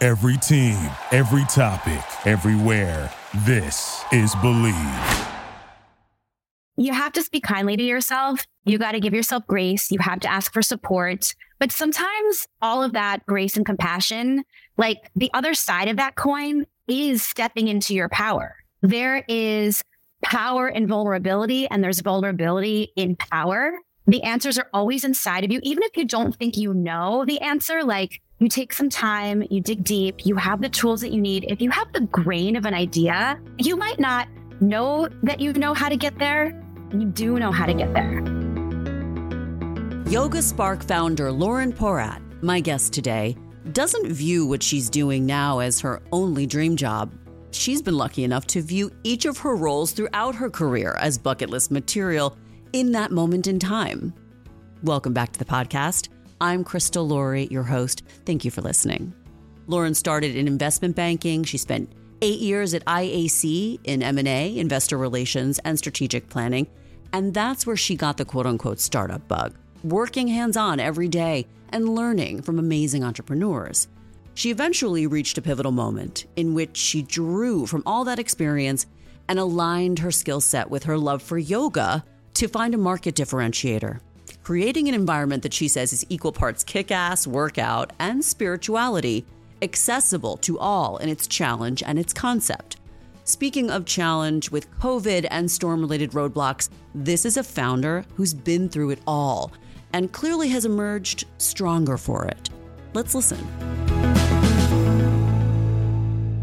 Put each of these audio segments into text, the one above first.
Every team, every topic, everywhere. This is Believe. You have to speak kindly to yourself. You got to give yourself grace. You have to ask for support. But sometimes all of that grace and compassion, like the other side of that coin, is stepping into your power. There is power in vulnerability, and there's vulnerability in power. The answers are always inside of you, even if you don't think you know the answer. Like, you take some time, you dig deep, you have the tools that you need. If you have the grain of an idea, you might not know that you know how to get there. You do know how to get there. Yoga Spark founder Lauren Porat, my guest today, doesn't view what she's doing now as her only dream job. She's been lucky enough to view each of her roles throughout her career as bucket list material in that moment in time. Welcome back to the podcast. I'm Crystal Laurie, your host. Thank you for listening. Lauren started in investment banking. She spent eight years at IAC in M&A, investor relations, and strategic planning. And that's where she got the quote unquote startup bug, working hands on every day and learning from amazing entrepreneurs. She eventually reached a pivotal moment in which she drew from all that experience and aligned her skill set with her love for yoga to find a market differentiator creating an environment that she says is equal parts kick ass, workout, and spirituality, accessible to all in its challenge and its concept. Speaking of challenge with COVID and storm related roadblocks, this is a founder who's been through it all and clearly has emerged stronger for it. Let's listen.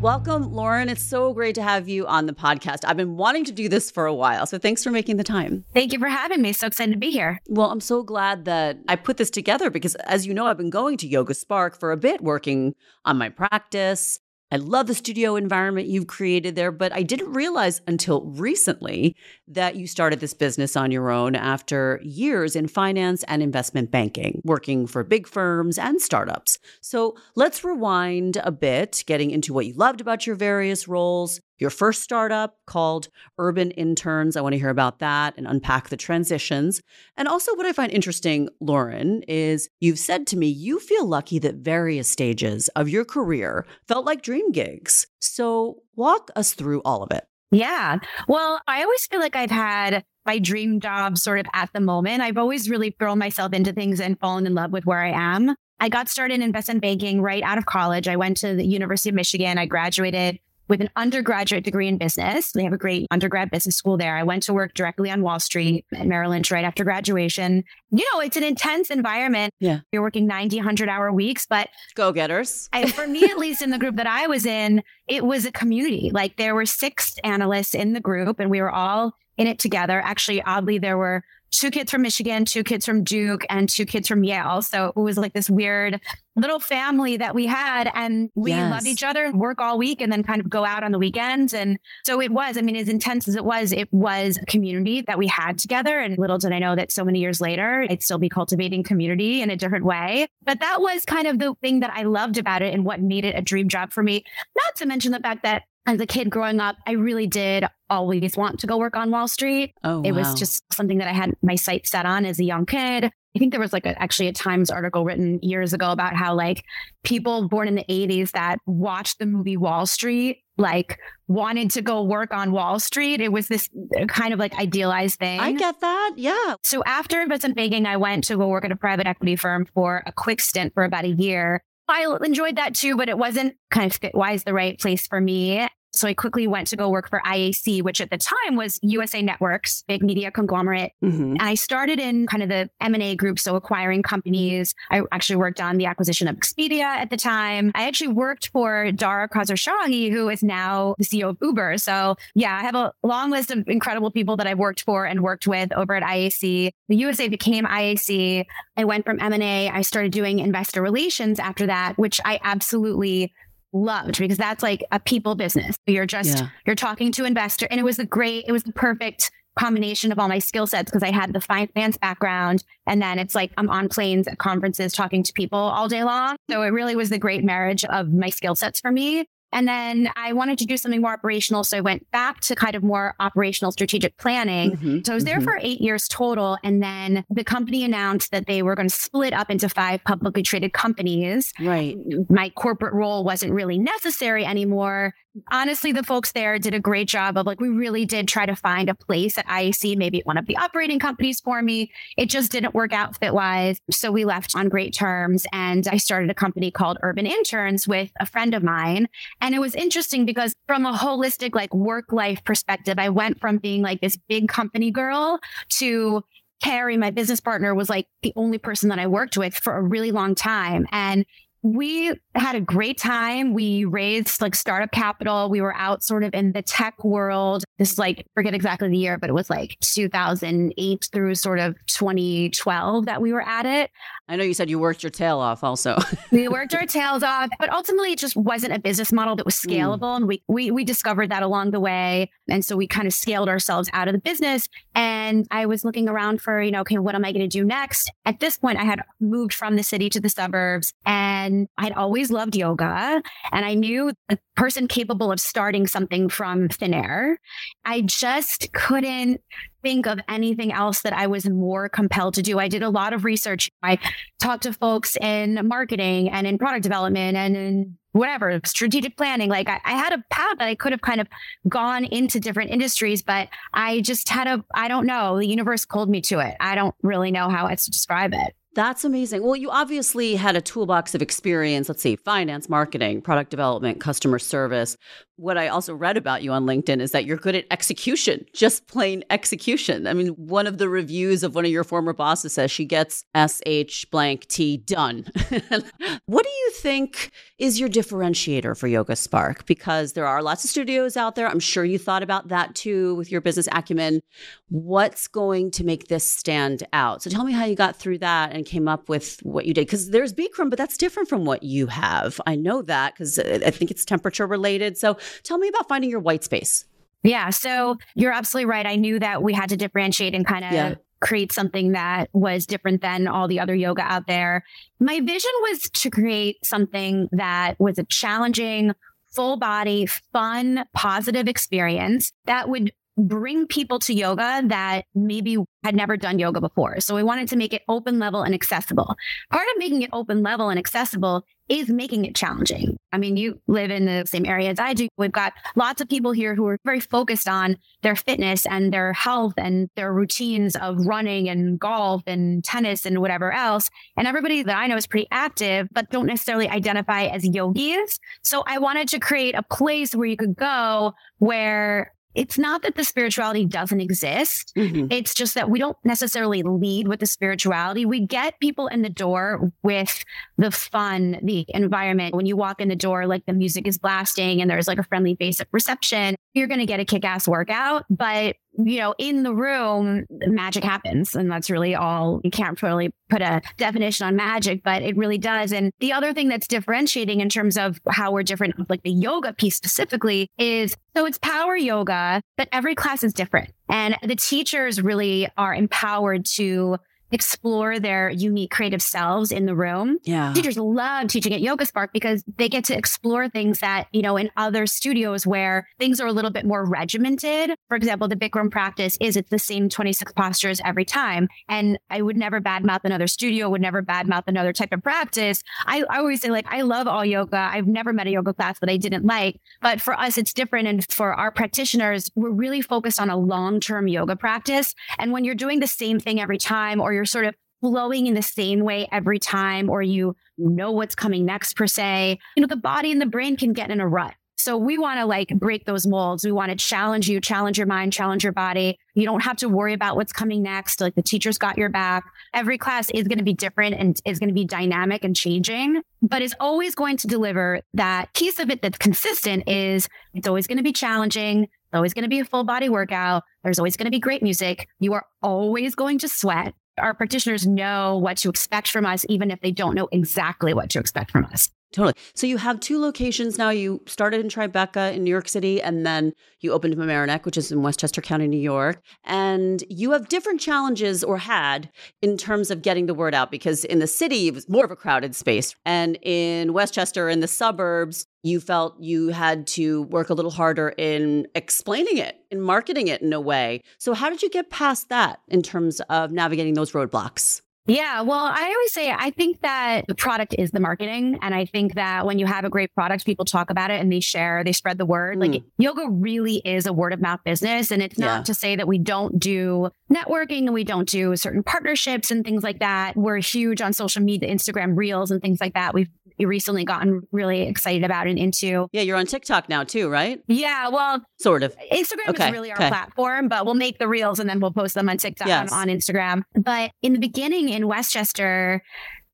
Welcome, Lauren. It's so great to have you on the podcast. I've been wanting to do this for a while, so thanks for making the time. Thank you for having me. So excited to be here. Well, I'm so glad that I put this together because, as you know, I've been going to Yoga Spark for a bit, working on my practice I love the studio environment you've created there, but I didn't realize until recently that you started this business on your own after years in finance and investment banking, working for big firms and startups. So let's rewind a bit, getting into what you loved about your various roles, your first startup called Urban Interns. I want to hear about that and unpack the transitions. And also, what I find interesting, Lauren, is you've said to me you feel lucky that various stages of your career felt like dream gigs. So, walk us through all of it. Yeah. Well, I always feel like I've had my dream job sort of at the moment. I've always really thrown myself into things and fallen in love with where I am. I got started in investment banking right out of college. I went to the University of Michigan. I graduated with an undergraduate degree in business. They have a great undergrad business school there. I went to work directly on Wall Street at Merrill Lynch right after graduation. You know, it's an intense environment. Yeah. You're working 90, 100 hour weeks, but go getters. For me, at least in the group that I was in, it was a community. Like there were six analysts in the group and we were all in it together. Actually, oddly, there were two kids from Michigan, two kids from Duke, and two kids from Yale. So it was like this weird little family that we had. And we yes. loved each other, work all week, and then kind of go out on the weekends. And so it was, I mean, as intense as it was, it was a community that we had together. And little did I know that so many years later, I'd still be cultivating community in a different way. But that was kind of the thing that I loved about it and what made it a dream job for me. Not to mention the fact that as a kid growing up, I really did always want to go work on Wall Street. Oh, it wow. was just something that I had my sights set on as a young kid. I think there was like a, actually a Times article written years ago about how like people born in the 80s that watched the movie Wall Street like wanted to go work on Wall Street. It was this uh, kind of like idealized thing. I get that. Yeah. So after investment banking, I went to go work at a private equity firm for a quick stint for about a year I enjoyed that too, but it wasn't kind of fit wise the right place for me. So I quickly went to go work for IAC, which at the time was USA Networks, big media conglomerate. Mm-hmm. And I started in kind of the M&A group, so acquiring companies. I actually worked on the acquisition of Expedia at the time. I actually worked for Dara Khosrowshahi, who is now the CEO of Uber. So yeah, I have a long list of incredible people that I've worked for and worked with over at IAC. The USA became IAC. I went from M&A. I started doing investor relations after that, which I absolutely loved because that's like a people business. You're just yeah. you're talking to investor and it was a great it was the perfect combination of all my skill sets because I had the finance background and then it's like I'm on planes at conferences talking to people all day long. So it really was the great marriage of my skill sets for me. And then I wanted to do something more operational. So I went back to kind of more operational strategic planning. Mm-hmm, so I was there mm-hmm. for eight years total. And then the company announced that they were going to split up into five publicly traded companies. Right. My corporate role wasn't really necessary anymore honestly, the folks there did a great job of like, we really did try to find a place at IAC, maybe one of the operating companies for me. It just didn't work out fit wise. So we left on great terms. And I started a company called Urban Interns with a friend of mine. And it was interesting because from a holistic, like work life perspective, I went from being like this big company girl to Carrie, my business partner, was like the only person that I worked with for a really long time. And we had a great time. We raised like startup capital. We were out sort of in the tech world. This like, forget exactly the year, but it was like 2008 through sort of 2012 that we were at it. I know you said you worked your tail off also. we worked our tails off, but ultimately it just wasn't a business model that was hmm. scalable. Mm. And we, we, we discovered that along the way. And so we kind of scaled ourselves out of the business. And I was looking around for, you know, okay, what am I going to do next? At this point, I had moved from the city to the suburbs and I'd always loved yoga. And I knew a person capable of starting something from thin air. I just couldn't think of anything else that I was more compelled to do. I did a lot of research. I talked to folks in marketing and in product development and in whatever strategic planning. Like I, I, had a path that I could have kind of gone into different industries, but I just had a, I don't know, the universe called me to it. I don't really know how else to describe it. That's amazing. Well, you obviously had a toolbox of experience. Let's see, finance, marketing, product development, customer service. What I also read about you on LinkedIn is that you're good at execution, just plain execution. I mean, one of the reviews of one of your former bosses says she gets SH blank T done. what do you think is your differentiator for Yoga Spark? Because there are lots of studios out there. I'm sure you thought about that too with your business acumen. What's going to make this stand out? So tell me how you got through that and came up with what you did because there's Bikram, but that's different from what you have. I know that because I think it's temperature related. So tell me about finding your white space. Yeah. So you're absolutely right. I knew that we had to differentiate and kind of yeah. create something that was different than all the other yoga out there. My vision was to create something that was a challenging, full body, fun, positive experience that would bring people to yoga that maybe had never done yoga before. So we wanted to make it open level and accessible. Part of making it open level and accessible is making it challenging. I mean, you live in the same area as I do. We've got lots of people here who are very focused on their fitness and their health and their routines of running and golf and tennis and whatever else. And everybody that I know is pretty active, but don't necessarily identify as yogis. So I wanted to create a place where you could go where it's not that the spirituality doesn't exist. Mm-hmm. It's just that we don't necessarily lead with the spirituality. We get people in the door with the fun, the environment. When you walk in the door, like the music is blasting and there's like a friendly basic reception, you're going to get a kick ass workout. But you know, in the room, magic happens. And that's really all. You can't really put a definition on magic, but it really does. And the other thing that's differentiating in terms of how we're different, like the yoga piece specifically, is so it's power yoga, but every class is different. And the teachers really are empowered to explore their unique creative selves in the room. Yeah. Teachers love teaching at Yoga Spark because they get to explore things that, you know, in other studios where things are a little bit more regimented. For example, the Bikram practice is it's the same 26 postures every time. And I would never badmouth another studio, would never badmouth another type of practice. I, I always say like, I love all yoga. I've never met a yoga class that I didn't like, but for us, it's different. And for our practitioners, we're really focused on a long-term yoga practice. And when you're doing the same thing every time or you're sort of flowing in the same way every time or you know what's coming next per se. You know, the body and the brain can get in a rut. So we want to like break those molds. We want to challenge you, challenge your mind, challenge your body. You don't have to worry about what's coming next. Like the teacher's got your back. Every class is going to be different and is going to be dynamic and changing, but is always going to deliver that piece of it that's consistent is it's always going to be challenging. It's always going to be a full body workout. There's always going to be great music. You are always going to sweat. Our practitioners know what to expect from us, even if they don't know exactly what to expect from us. Totally. So you have two locations now. You started in Tribeca in New York City, and then you opened Mamaroneck, which is in Westchester County, New York. And you have different challenges, or had, in terms of getting the word out, because in the city it was more of a crowded space, and in Westchester, in the suburbs, you felt you had to work a little harder in explaining it, in marketing it in a way. So how did you get past that in terms of navigating those roadblocks? Yeah, well, I always say I think that the product is the marketing. And I think that when you have a great product, people talk about it and they share, they spread the word. Mm. Like yoga really is a word of mouth business. And it's not yeah. to say that we don't do networking and we don't do certain partnerships and things like that. We're huge on social media, Instagram reels and things like that. We've recently gotten really excited about and into. Yeah, you're on TikTok now too, right? Yeah, well, sort of. Instagram okay. is really our okay. platform, but we'll make the reels and then we'll post them on TikTok yes. on, on Instagram. But in the beginning in Westchester,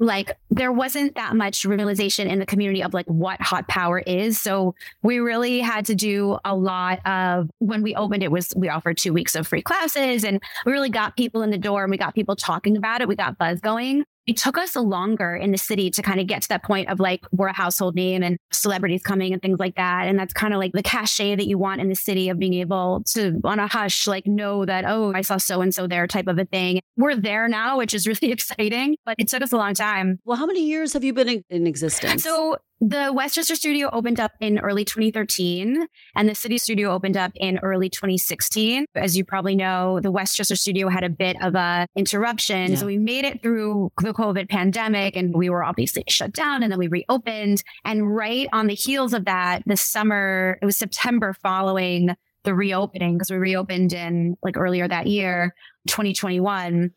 like there wasn't that much realization in the community of like what hot power is. So we really had to do a lot of when we opened it was we offered two weeks of free classes and we really got people in the door and we got people talking about it. We got buzz going it took us longer in the city to kind of get to that point of like we're a household name and celebrities coming and things like that. And that's kind of like the cachet that you want in the city of being able to on a hush, like know that, oh, I saw so and so there type of a thing. We're there now, which is really exciting, but it took us a long time. Well, how many years have you been in, in existence? So the Westchester studio opened up in early 2013 and the city studio opened up in early 2016. As you probably know, the Westchester studio had a bit of a interruption. Yeah. So we made it through the COVID pandemic and we were obviously shut down and then we reopened. And right on the heels of that, the summer, it was September following the reopening because we reopened in like earlier that year, 2021.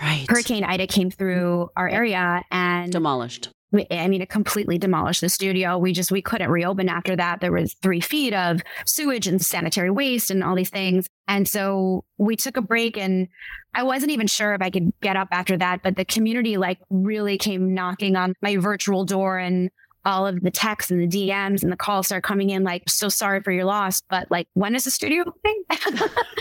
Right. Hurricane Ida came through our area and demolished I mean, it completely demolished the studio. We just we couldn't reopen after that. There was three feet of sewage and sanitary waste and all these things. And so we took a break and I wasn't even sure if I could get up after that, but the community like really came knocking on my virtual door and all of the texts and the DMs and the calls start coming in like, so sorry for your loss, but like, when is the studio opening?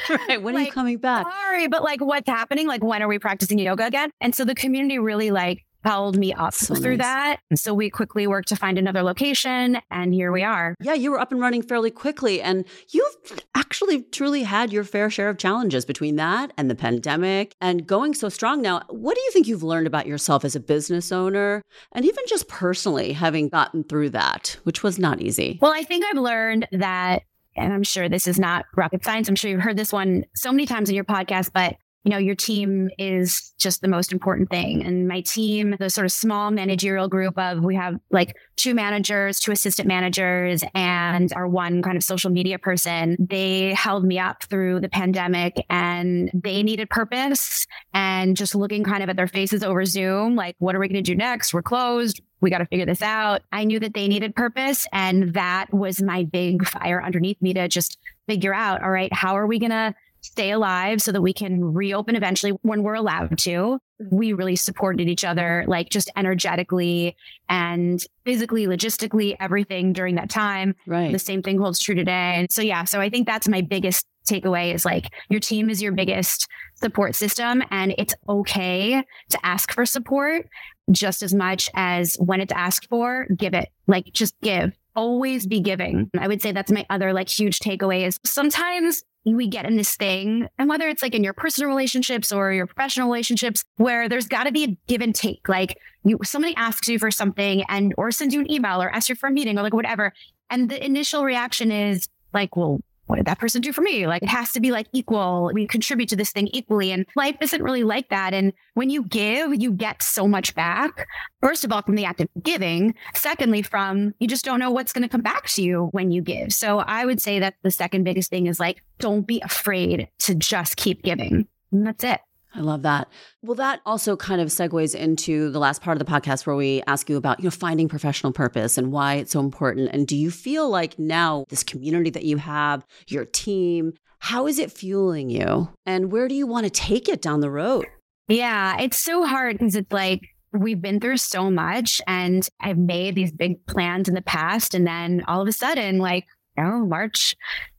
right. When like, are you coming back? Sorry, but like, what's happening? Like, when are we practicing yoga again? And so the community really like held me up so through nice. that. And so we quickly worked to find another location and here we are. Yeah, you were up and running fairly quickly and you've actually truly had your fair share of challenges between that and the pandemic and going so strong now. What do you think you've learned about yourself as a business owner and even just personally having gotten through that, which was not easy? Well, I think I've learned that and I'm sure this is not rocket science. I'm sure you've heard this one so many times in your podcast, but you know, your team is just the most important thing. And my team, the sort of small managerial group of, we have like two managers, two assistant managers, and our one kind of social media person. They held me up through the pandemic and they needed purpose and just looking kind of at their faces over Zoom, like, what are we going to do next? We're closed. We got to figure this out. I knew that they needed purpose. And that was my big fire underneath me to just figure out, all right, how are we going to stay alive so that we can reopen eventually when we're allowed to. We really supported each other, like just energetically and physically, logistically, everything during that time. Right. The same thing holds true today. And so, yeah, so I think that's my biggest takeaway is like your team is your biggest support system and it's okay to ask for support just as much as when it's asked for, give it. Like just give always be giving. Mm-hmm. I would say that's my other like huge takeaway is sometimes we get in this thing and whether it's like in your personal relationships or your professional relationships where there's got to be a give and take like you somebody asks you for something and or sends you an email or asks you for a meeting or like whatever and the initial reaction is like well what did that person do for me? Like it has to be like equal. We contribute to this thing equally. And life isn't really like that. And when you give, you get so much back. First of all, from the act of giving. Secondly, from you just don't know what's going to come back to you when you give. So I would say that the second biggest thing is like, don't be afraid to just keep giving. And that's it. I love that. Well, that also kind of segues into the last part of the podcast where we ask you about, you know, finding professional purpose and why it's so important. And do you feel like now this community that you have, your team, how is it fueling you? And where do you want to take it down the road? Yeah, it's so hard because it's like we've been through so much and I've made these big plans in the past. And then all of a sudden, like, oh, March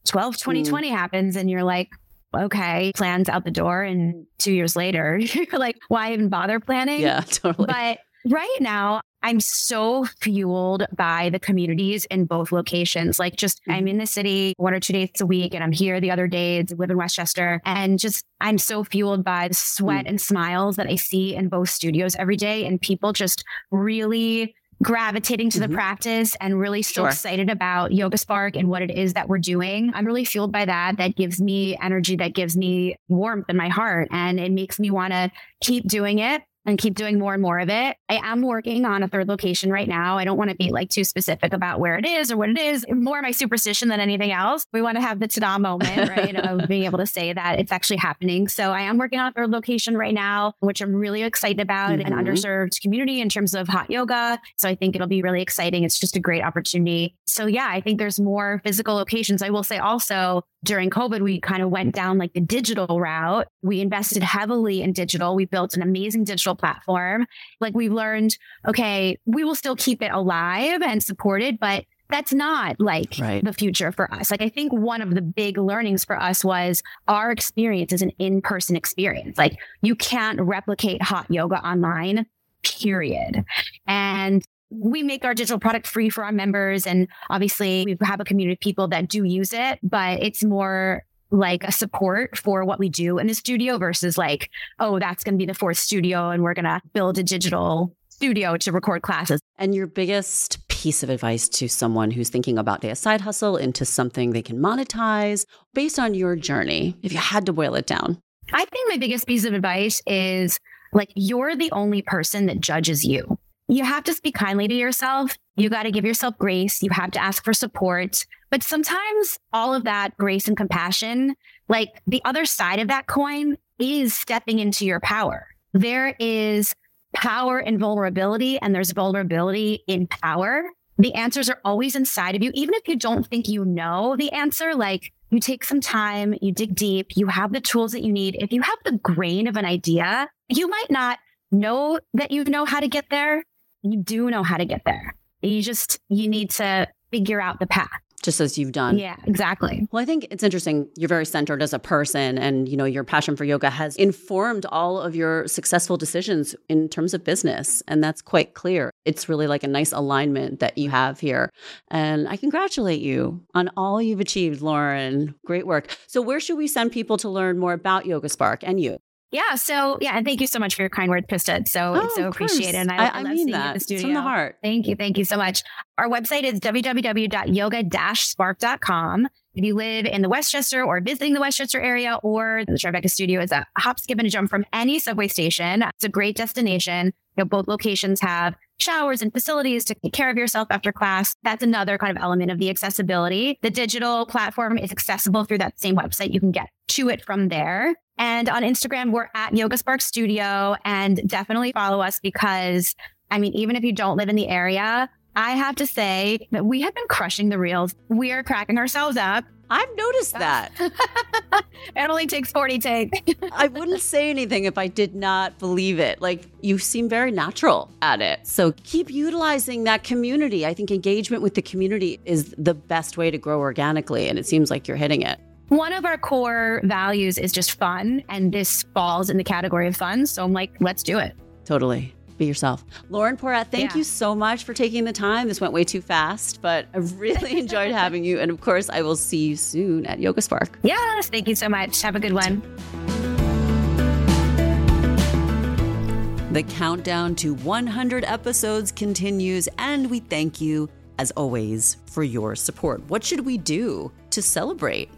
12, 2020 mm. happens. And you're like, okay, plans out the door. And two years later, you're like, why even bother planning? Yeah, totally. But right now, I'm so fueled by the communities in both locations. Like, just mm-hmm. I'm in the city one or two days a week, and I'm here the other days, live in Westchester. And just I'm so fueled by the sweat mm-hmm. and smiles that I see in both studios every day, and people just really gravitating to mm-hmm. the practice and really so sure. excited about Yoga Spark and what it is that we're doing. I'm really fueled by that. That gives me energy, that gives me warmth in my heart, and it makes me want to keep doing it and keep doing more and more of it. I am working on a third location right now. I don't want to be like too specific about where it is or what it is. More my superstition than anything else. We want to have the ta-da moment, right? of being able to say that it's actually happening. So I am working on a third location right now, which I'm really excited about mm-hmm. an underserved community in terms of hot yoga. So I think it'll be really exciting. It's just a great opportunity. So yeah, I think there's more physical locations. I will say also during COVID, we kind of went down like the digital route. We invested heavily in digital. We built an amazing digital platform. Like we've learned, okay, we will still keep it alive and supported, but that's not like right. the future for us. Like I think one of the big learnings for us was our experience is an in-person experience. Like you can't replicate hot yoga online period. And we make our digital product free for our members. And obviously, we have a community of people that do use it, but it's more like a support for what we do in the studio versus like, oh, that's going to be the fourth studio and we're going to build a digital studio to record classes. And your biggest piece of advice to someone who's thinking about a side hustle into something they can monetize based on your journey, if you had to boil it down? I think my biggest piece of advice is like, you're the only person that judges you you have to speak kindly to yourself. You got to give yourself grace. You have to ask for support. But sometimes all of that grace and compassion, like the other side of that coin is stepping into your power. There is power in vulnerability, and there's vulnerability in power. The answers are always inside of you. Even if you don't think you know the answer, like you take some time, you dig deep, you have the tools that you need. If you have the grain of an idea, you might not know that you know how to get there, you do know how to get there. You just, you need to figure out the path just as you've done. Yeah, exactly. Well, I think it's interesting. You're very centered as a person and, you know, your passion for yoga has informed all of your successful decisions in terms of business, and that's quite clear. It's really like a nice alignment that you have here. And I congratulate you on all you've achieved, Lauren. Great work. So, where should we send people to learn more about Yoga Spark and you? Yeah. So yeah, and thank you so much for your kind words, Krista. So oh, it's so appreciated. And I, I, I mean that. In the studio. It's from the heart. Thank you. Thank you so much. Our website is www.yoga-spark.com. If you live in the Westchester or visiting the Westchester area or the Tribeca studio is a hop, skip, and a jump from any subway station. It's a great destination. You know, both locations have showers and facilities to take care of yourself after class. That's another kind of element of the accessibility. The digital platform is accessible through that same website. You can get to it from there. And on Instagram, we're at Yoga Spark Studio and definitely follow us because I mean, even if you don't live in the area, I have to say that we have been crushing the reels. We are cracking ourselves up. I've noticed that. it only takes 40 takes. I wouldn't say anything if I did not believe it. Like you seem very natural at it. So keep utilizing that community. I think engagement with the community is the best way to grow organically. And it seems like you're hitting it. One of our core values is just fun, and this falls in the category of fun. So I'm like, let's do it. Totally. Be yourself. Lauren Porat, thank yeah. you so much for taking the time. This went way too fast, but I really enjoyed having you. And of course, I will see you soon at Yoga Spark. Yes. Thank you so much. Have a good one. The countdown to 100 episodes continues, and we thank you, as always, for your support. What should we do to celebrate?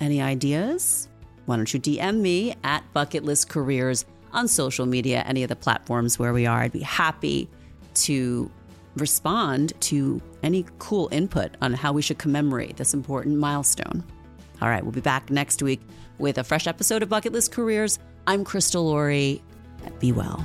Any ideas? Why don't you DM me at Bucket List Careers on social media, any of the platforms where we are? I'd be happy to respond to any cool input on how we should commemorate this important milestone. All right, we'll be back next week with a fresh episode of Bucket List Careers. I'm Crystal Laurie. Be well.